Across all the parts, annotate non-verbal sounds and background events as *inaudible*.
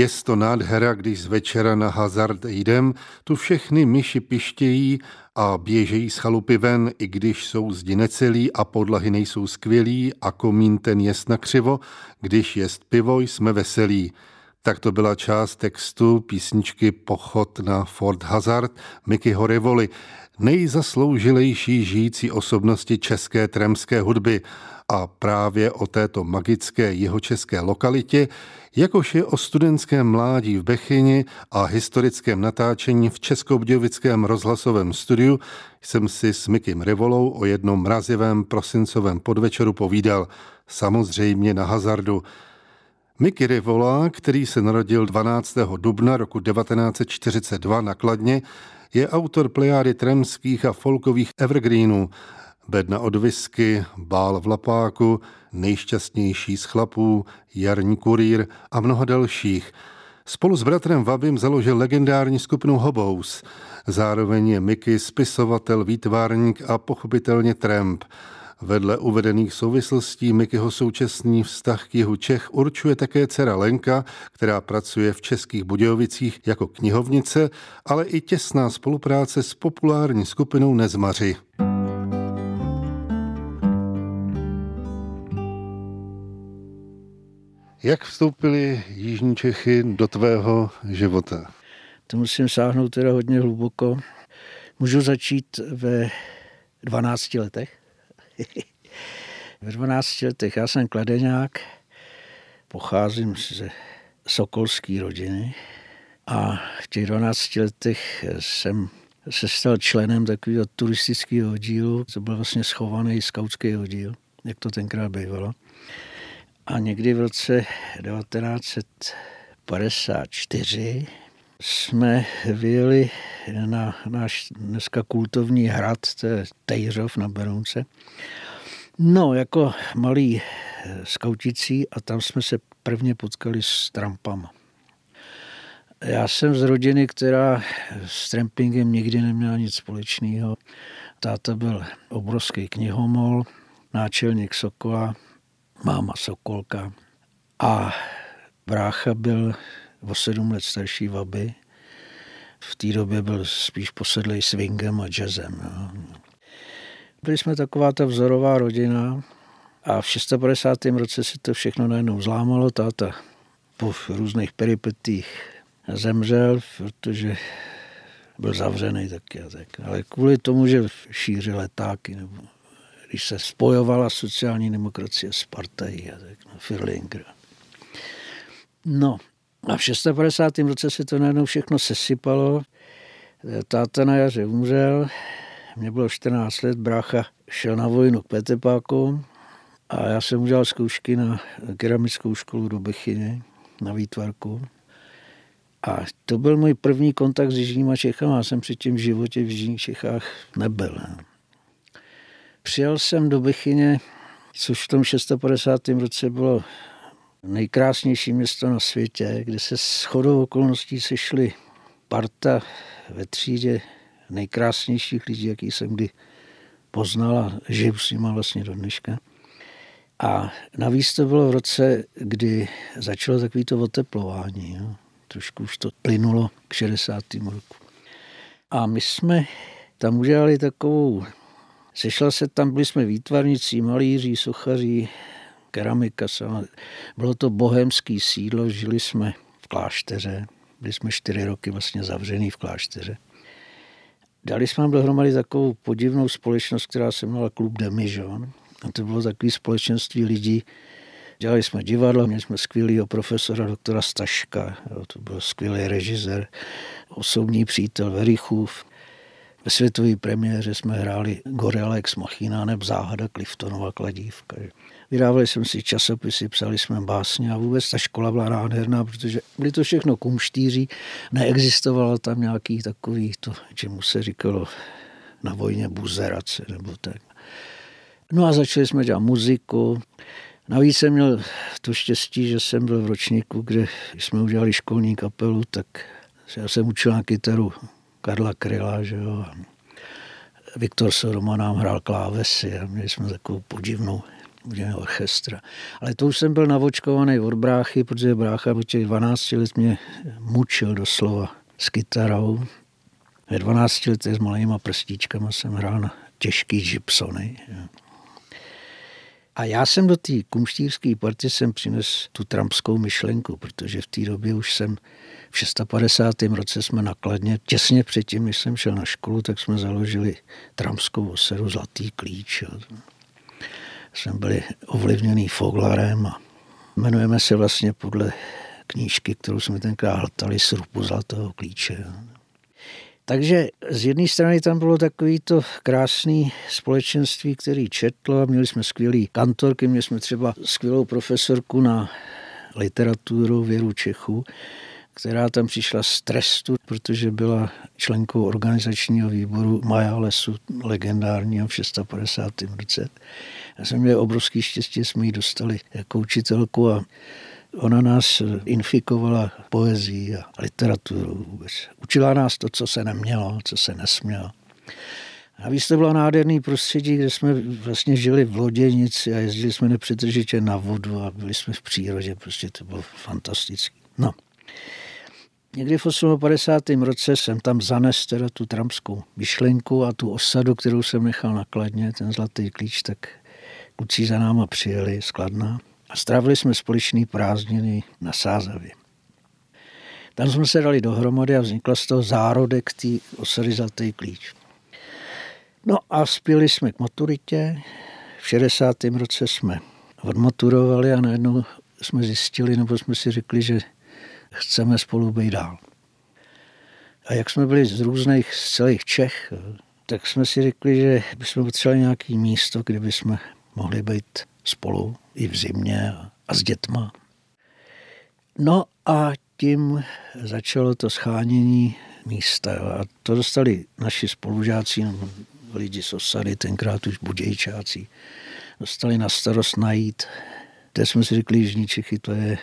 Je to nádhera, když z večera na hazard jdem, tu všechny myši pištějí a běžejí z chalupy ven, i když jsou zdi necelí a podlahy nejsou skvělý a komín ten jest na křivo, když jest pivo, jsme veselí. Tak to byla část textu písničky Pochod na Fort Hazard Mickey Horevoli, nejzasloužilejší žijící osobnosti české tremské hudby a právě o této magické jihočeské lokalitě, jakož je o studentském mládí v Bechyni a historickém natáčení v Českobudějovickém rozhlasovém studiu, jsem si s Mikim Revolou o jednom mrazivém prosincovém podvečeru povídal, samozřejmě na hazardu. Mickey Rivola, který se narodil 12. dubna roku 1942 na Kladně, je autor plejády tremských a folkových evergreenů, Bedna od whisky, Bál v lapáku, Nejšťastnější z chlapů, Jarní kurýr a mnoho dalších. Spolu s bratrem Vabim založil legendární skupinu Hobous. Zároveň je Mickey spisovatel, výtvarník a pochopitelně tramp. Vedle uvedených souvislostí Mikyho současný vztah k jihu Čech určuje také dcera Lenka, která pracuje v Českých Budějovicích jako knihovnice, ale i těsná spolupráce s populární skupinou Nezmaři. Jak vstoupily Jižní Čechy do tvého života? To musím sáhnout teda hodně hluboko. Můžu začít ve 12 letech. *laughs* ve 12 letech já jsem kladeňák, pocházím ze sokolské rodiny a v těch 12 letech jsem se stal členem takového turistického oddílu, to byl vlastně schovaný skautský oddíl, jak to tenkrát bývalo. A někdy v roce 1954 jsme vyjeli na náš dneska kultovní hrad, to je Tejřov na Berounce. No, jako malý skauticí a tam jsme se prvně potkali s trampama. Já jsem z rodiny, která s trampingem nikdy neměla nic společného. Táta byl obrovský knihomol, náčelník Sokola, máma Sokolka a brácha byl o sedm let starší Vaby. V té době byl spíš posedlý swingem a jazzem. No. Byli jsme taková ta vzorová rodina a v 650. roce se to všechno najednou zlámalo. Táta po různých peripetích zemřel, protože byl zavřený taky a tak. Ale kvůli tomu, že šířil letáky nebo když se spojovala sociální demokracie s partají a tak, no, Firlinger. No a v 650. roce se to najednou všechno sesypalo. Táta na jaře umřel, mě bylo 14 let, brácha šel na vojnu k Petepáku a já jsem udělal zkoušky na keramickou školu do Bechyně, na výtvarku. A to byl můj první kontakt s Jižníma Čechama. Já jsem předtím v životě v Jižních Čechách nebyl. Přijel jsem do Bechyně, což v tom 650. roce bylo nejkrásnější město na světě, kde se s chodou okolností sešly parta ve třídě nejkrásnějších lidí, jaký jsem kdy poznal a žiju s nima vlastně do dneška. A navíc to bylo v roce, kdy začalo takový to oteplování. Jo. Trošku už to plynulo k 60. roku. A my jsme tam udělali takovou Sešla se tam, byli jsme výtvarníci, malíři, sochaři, keramika. Bylo to bohemský sídlo, žili jsme v klášteře. Byli jsme čtyři roky vlastně zavřený v klášteře. Dali jsme dohromady takovou podivnou společnost, která se jmenovala Klub Demižon. A to bylo takové společenství lidí. Dělali jsme divadlo, měli jsme skvělého profesora doktora Staška, jo, to byl skvělý režisér, osobní přítel Verichův, ve světové premiéře jsme hráli Gorilla Ex Machina nebo Záhada Cliftonova kladívka. Vydávali jsme si časopisy, psali jsme básně a vůbec ta škola byla nádherná, protože byly to všechno kumštíří, neexistovalo tam nějaký takový, to, čemu se říkalo na vojně buzerace nebo tak. No a začali jsme dělat muziku. Navíc jsem měl to štěstí, že jsem byl v ročníku, kde jsme udělali školní kapelu, tak já jsem učil na kytaru Karla Kryla, že jo. Viktor Soroma nám hrál klávesy a měli jsme takovou podivnou budeme orchestra. Ale to už jsem byl navočkovaný od bráchy, protože brácha po těch 12 let mě mučil doslova s kytarou. Ve 12 letech s malýma prstíčkama jsem hrál na těžký gypsony. A já jsem do té kumštířské party jsem přines tu trampskou myšlenku, protože v té době už jsem v 650. roce jsme nakladně, těsně předtím, než jsem šel na školu, tak jsme založili trampskou oseru Zlatý klíč. Jsme byli ovlivněný Foglarem a jmenujeme se vlastně podle knížky, kterou jsme tenkrát hltali z rupu Zlatého klíče. Takže z jedné strany tam bylo takový to krásné společenství, který četlo a měli jsme skvělý kantorky, měli jsme třeba skvělou profesorku na literaturu Věru Čechu, která tam přišla z trestu, protože byla členkou organizačního výboru Maja Lesu, legendárního v 650. roce. Já jsem měl obrovský štěstí, jsme ji dostali jako učitelku a Ona nás infikovala poezí a literaturu vůbec. Učila nás to, co se nemělo, co se nesmělo. A víc to bylo nádherný prostředí, kde jsme vlastně žili v loděnici a jezdili jsme nepřetržitě na vodu a byli jsme v přírodě, prostě to bylo fantastické. No. Někdy v 58. roce jsem tam zanes teda tu trampskou myšlenku a tu osadu, kterou jsem nechal nakladně, ten zlatý klíč, tak kluci za náma přijeli skladná. A strávili jsme společný prázdniny na Sázavě. Tam jsme se dali dohromady a vznikla z toho zárodek té osady klíč. No a spěli jsme k maturitě. V 60. roce jsme odmaturovali a najednou jsme zjistili, nebo jsme si řekli, že chceme spolu být dál. A jak jsme byli z různých, z celých Čech, tak jsme si řekli, že bychom potřebovali nějaké místo, kde bychom mohli být spolu i v zimě a s dětma. No a tím začalo to schánění místa. A to dostali naši spolužáci, lidi z osady, tenkrát už budějčáci, dostali na starost najít. Teď jsme si řekli, že Čechy to je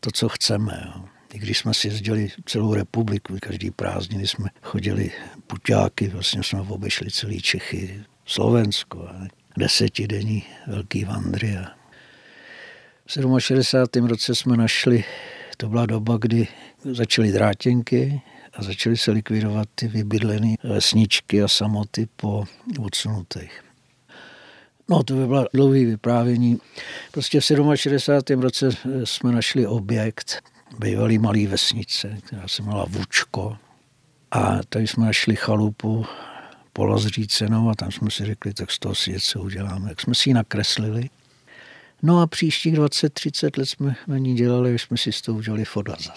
to, co chceme. Jo. I když jsme si jezdili celou republiku, každý prázdniny jsme chodili puťáky, vlastně jsme obešli celý Čechy, Slovensko, desetidenní velký vandry. A v 67. roce jsme našli, to byla doba, kdy začaly drátěnky a začaly se likvidovat ty vybydlené vesničky a samoty po odsunutých. No, to by bylo dlouhé vyprávění. Prostě v 67. roce jsme našli objekt, bývalý malý vesnice, která se jmenovala Vučko. A tady jsme našli chalupu polozřícenou a tam jsme si řekli, tak z toho si něco uděláme. Jak jsme si ji nakreslili. No a příštích 20-30 let jsme na ní dělali, jsme si z toho udělali fodazat.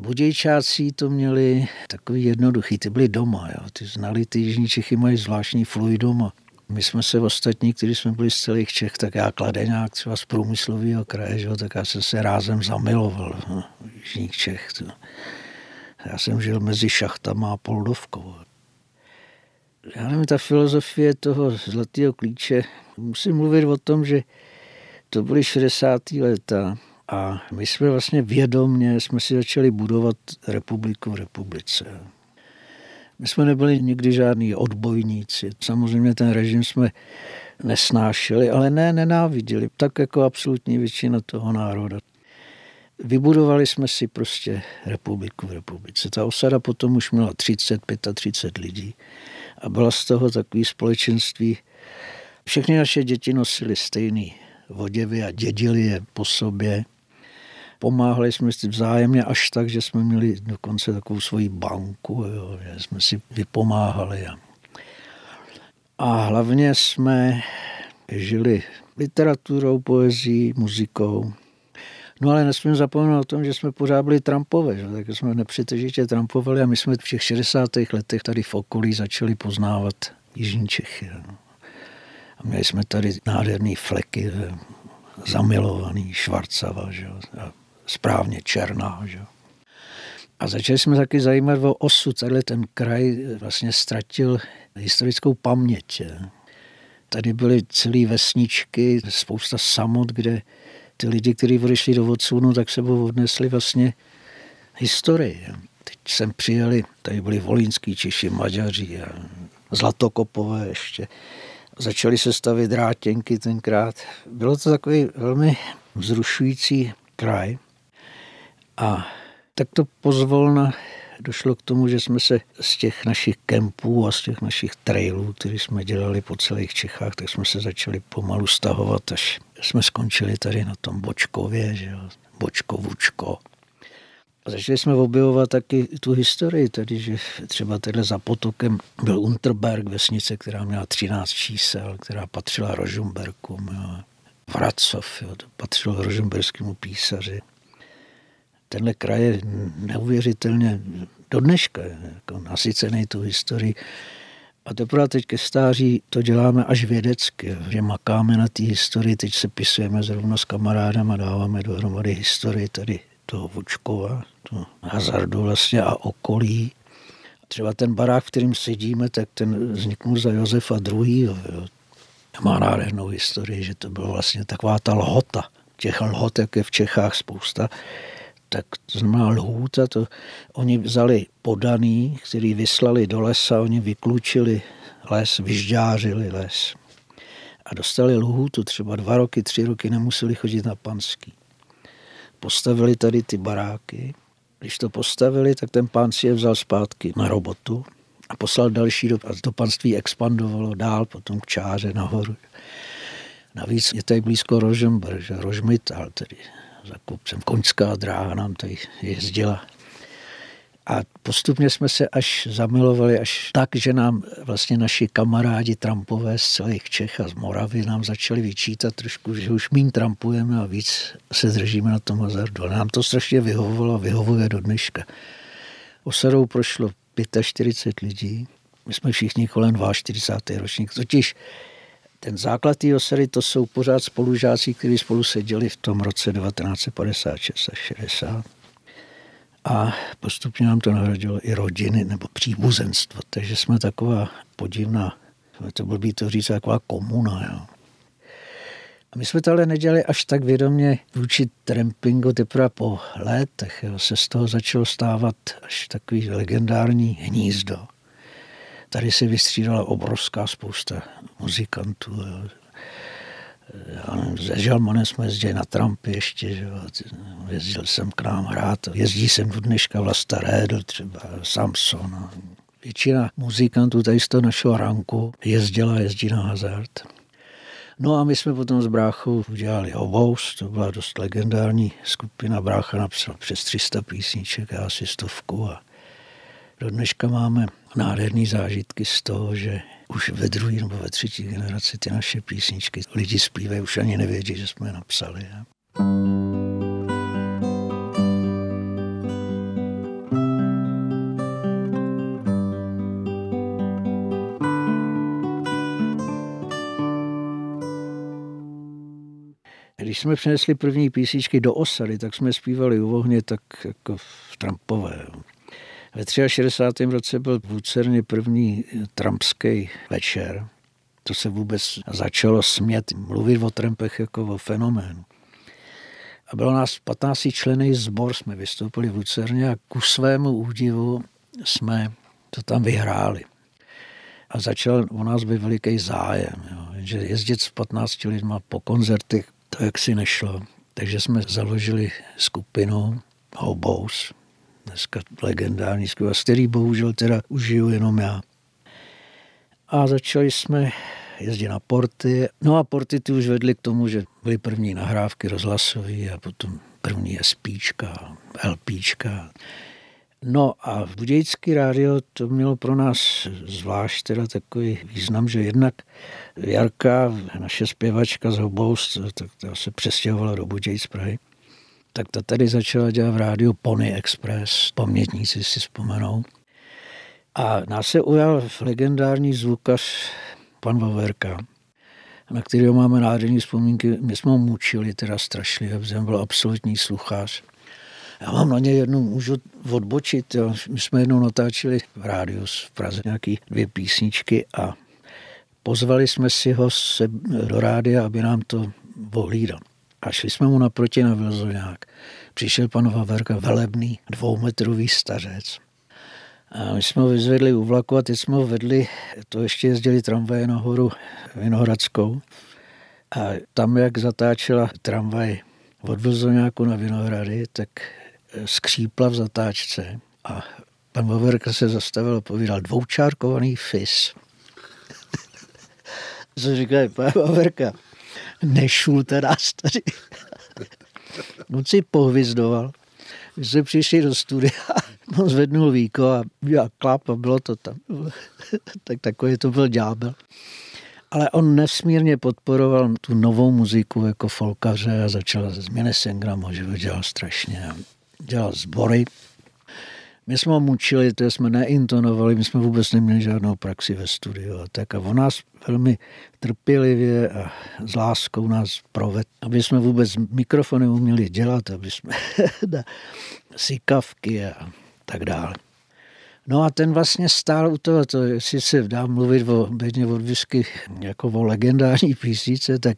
Budějčáci to měli takový jednoduchý, ty byli doma, jo. ty znali, ty Jižní Čechy mají zvláštní fluidum a my jsme se ostatní, kteří jsme byli z celých Čech, tak já kladeňák třeba z průmyslového kraje, že, tak já jsem se rázem zamiloval no, Jižních Čech. To. Já jsem žil mezi šachtama a Poldovkou. Já nevím, ta filozofie toho zlatého klíče, musím mluvit o tom, že to byly 60. léta a my jsme vlastně vědomně jsme si začali budovat republiku v republice. My jsme nebyli nikdy žádní odbojníci. Samozřejmě ten režim jsme nesnášeli, ale ne nenáviděli. Tak jako absolutní většina toho národa. Vybudovali jsme si prostě republiku v republice. Ta osada potom už měla 30, 35 lidí a byla z toho takový společenství. Všechny naše děti nosily stejný voděvy a dědili je po sobě. Pomáhali jsme si vzájemně až tak, že jsme měli dokonce takovou svoji banku, jo, že jsme si vypomáhali. A hlavně jsme žili literaturou, poezí, muzikou. No ale nesmím zapomenout o tom, že jsme pořád byli Trumpové, že? tak jsme nepřetržitě Trumpovali a my jsme v těch 60. letech tady v okolí začali poznávat Jižní Čechy. A měli jsme tady nádherný fleky, zamilovaný Švarcava, že? A správně černá. Že? A začali jsme taky zajímat o osud. Tady ten kraj vlastně ztratil historickou paměť. Tady byly celé vesničky, spousta samot, kde ty lidi, kteří odešli do odsunu, tak sebou odnesli vlastně historii. Teď sem přijeli, tady byli volínský Češi, Maďaři a Zlatokopové ještě. Začali se stavit drátěnky tenkrát. Bylo to takový velmi vzrušující kraj. A tak to pozvolna došlo k tomu, že jsme se z těch našich kempů a z těch našich trailů, které jsme dělali po celých Čechách, tak jsme se začali pomalu stahovat, až jsme skončili tady na tom Bočkově, že jo, Bočko, Vučko. A začali jsme objevovat taky tu historii tady, že třeba tady za potokem byl Unterberg, vesnice, která měla 13 čísel, která patřila Rožumberkům. Vracov, jo, to patřilo rožumberskému písaři tenhle kraj je neuvěřitelně do dneška jako nasycený tu historii. A teprve teď ke stáří to děláme až vědecky, že makáme na té historii, teď se pisujeme zrovna s kamarádem a dáváme dohromady historii tady toho Vučkova, toho hazardu vlastně a okolí. Třeba ten barák, v kterým sedíme, tak ten vzniknul za Josefa II. Jo. Má nádhernou historii, že to byla vlastně taková ta lhota. Těch lhot, jak je v Čechách spousta, tak to znamená lhůta, to oni vzali podaný, který vyslali do lesa, oni vyklučili les, vyžďářili les a dostali lhůtu, třeba dva roky, tři roky nemuseli chodit na panský. Postavili tady ty baráky, když to postavili, tak ten pán si je vzal zpátky na robotu a poslal další do, a to panství expandovalo dál, potom k čáře nahoru. Navíc je tady blízko Rožember, že Rožmital, tedy za kopcem. Koňská dráha nám tady jezdila. A postupně jsme se až zamilovali, až tak, že nám vlastně naši kamarádi trampové z celých Čech a z Moravy nám začali vyčítat trošku, že už méně trampujeme a víc se držíme na tom hazardu. A nám to strašně vyhovovalo a vyhovuje do dneška. Osadou prošlo 45 lidí, my jsme všichni kolem 42. ročník, totiž ten základ té osady to jsou pořád spolužáci, kteří spolu seděli v tom roce 1956 a 60. A postupně nám to nahradilo i rodiny nebo příbuzenstvo. Takže jsme taková podivná, to blbý to říct, taková komuna. Jo. A my jsme to ale nedělali až tak vědomě vůči trampingu teprve po letech. Jo. Se z toho začalo stávat až takový legendární hnízdo. Tady se vystřídala obrovská spousta muzikantů. Já nevím, se Žalmanem jsme jezdili na Trumpy ještě, že jezdil jsem k nám hrát. Jezdí jsem do dneška Vlasta Rédl, třeba Samson. Většina muzikantů tady z toho našeho ranku jezdila, jezdí na hazard. No a my jsme potom s bráchou udělali Obous, to byla dost legendární skupina. Brácha napsal přes 300 písniček, asi stovku a do dneška máme nádherné zážitky z toho, že už ve druhé nebo ve třetí generaci ty naše písničky lidi zpívají, už ani nevědí, že jsme je napsali. Když jsme přinesli první písničky do osady, tak jsme zpívali u ohně tak jako v Trumpové. Ve 63. roce byl v Lucerně první trampský večer. To se vůbec začalo smět, mluvit o trampech jako o fenoménu. A bylo nás 15 členy zbor, jsme vystoupili v Lucerně a ku svému údivu jsme to tam vyhráli. A začal u nás být veliký zájem, jo. že jezdit s 15 lidma po koncertech, to jaksi nešlo. Takže jsme založili skupinu Hobos, dneska legendární zpěvák, který bohužel teda užiju jenom já. A začali jsme jezdit na porty. No a porty ty už vedly k tomu, že byly první nahrávky rozhlasové a potom první SPčka, LPčka. No a v Budějický rádio to mělo pro nás zvlášť teda takový význam, že jednak Jarka, naše zpěvačka z Hobous, tak ta se přestěhovala do Budějic Prahy tak ta tady začala dělat v rádiu Pony Express, pamětníci si vzpomenou. A nás se ujal legendární zvukař pan Vaverka, na kterého máme nádherné vzpomínky. My jsme ho mučili teda strašlivě, protože byl absolutní sluchář. Já mám na ně jednu, můžu odbočit. Jo. My jsme jednou natáčeli v rádiu v Praze nějaký dvě písničky a pozvali jsme si ho se do rádia, aby nám to ohlídal. A šli jsme mu naproti na Vilzoňák. Přišel pan Vaverka, velebný, dvoumetrový stařec. A my jsme ho vyzvedli u vlaku a teď jsme ho vedli, to ještě jezdili tramvaje nahoru Vinohradskou. A tam, jak zatáčela tramvaj od Vilzoňáku na Vinohrady, tak skřípla v zatáčce a pan Vaverka se zastavil a povídal dvoučárkovaný fis. *laughs* Co říkají, pan Vaverka, nešulte nás tady. On si pohvizdoval. My jsme přišli do studia, on zvednul víko a já klap a bylo to tam. tak takový to byl ďábel. Ale on nesmírně podporoval tu novou muziku jako folkaře a začal z Sengramo, že dělal strašně. Dělal sbory, my jsme ho mučili, to jsme neintonovali, my jsme vůbec neměli žádnou praxi ve studiu. A tak a on nás velmi trpělivě a s láskou nás proved, aby jsme vůbec mikrofony uměli dělat, aby jsme *laughs* sykavky a tak dále. No a ten vlastně stál u toho, to, jestli se dá mluvit o bedně od whisky jako o legendární písnice, tak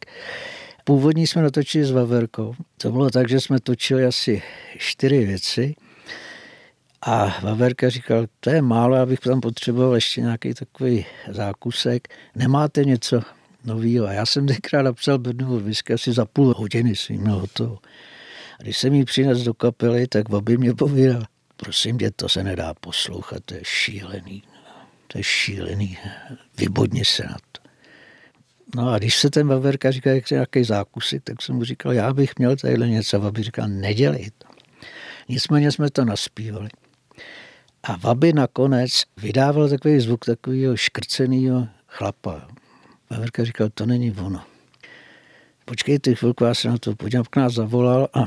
původní jsme natočili s Vaverkou. To bylo tak, že jsme točili asi čtyři věci – a Vaverka říkal, to je málo, abych tam potřeboval ještě nějaký takový zákusek. Nemáte něco nového? A já jsem tenkrát napsal bednu whisky asi za půl hodiny si měl hotovo. A když jsem jí přines do kapely, tak babi mě povídal, prosím tě, to se nedá poslouchat, to je šílený. To je šílený, vybodni se na to. No a když se ten Vaverka říkal, jak nějaký zákusek, tak jsem mu říkal, já bych měl tadyhle něco. A babi říkal, nedělej to. Nicméně jsme to naspívali. A Vaby nakonec vydával takový zvuk takového škrceného chlapa. Vaverka říkal, to není ono. Počkejte chvilku, já se na to podívám, k nás zavolal a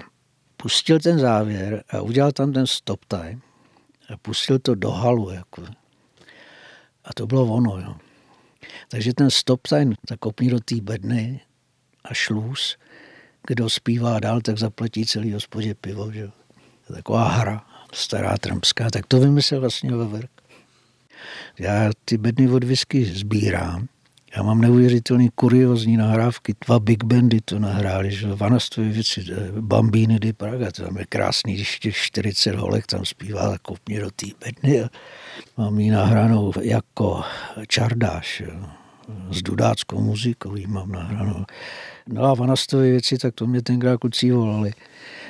pustil ten závěr a udělal tam ten stop time a pustil to do halu. Jako. A to bylo ono. Jo. Takže ten stop time zakopní do té bedny a šluz, kdo zpívá dál, tak zaplatí celý hospodě pivo. Že? Taková hra stará trampská, tak to vymyslel vlastně Vaverk. Já ty bedny od whisky sbírám. Já mám neuvěřitelný kuriozní nahrávky. Dva big bandy to nahráli, že Vanastové věci, eh, Bambíny di Praga, to tam je krásný, když těch 40 holek tam zpívá, tak kopně do té bedny. Mám ji nahranou jako čardáš, s dudáckou muzikou ji mám nahranou. No a Vanastové věci, tak to mě tenkrát kluci volali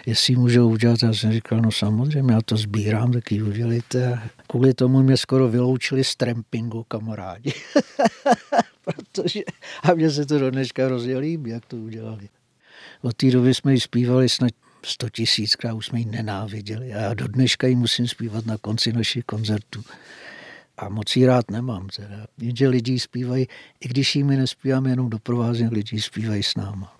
jestli můžou udělat. Já jsem říkal, no samozřejmě, já to sbírám, tak ji udělejte. Kvůli tomu mě skoro vyloučili z trampingu kamarádi. *laughs* Protože, a mně se to do dneška hrozně líbí, jak to udělali. Od té doby jsme ji zpívali snad 100 tisíckrát, už jsme ji nenáviděli. A já do dneška ji musím zpívat na konci našich koncertů. A moc jí rád nemám. Teda. Jenže lidi zpívají, i když jim nespíváme jenom doprovázně, lidi zpívají s náma.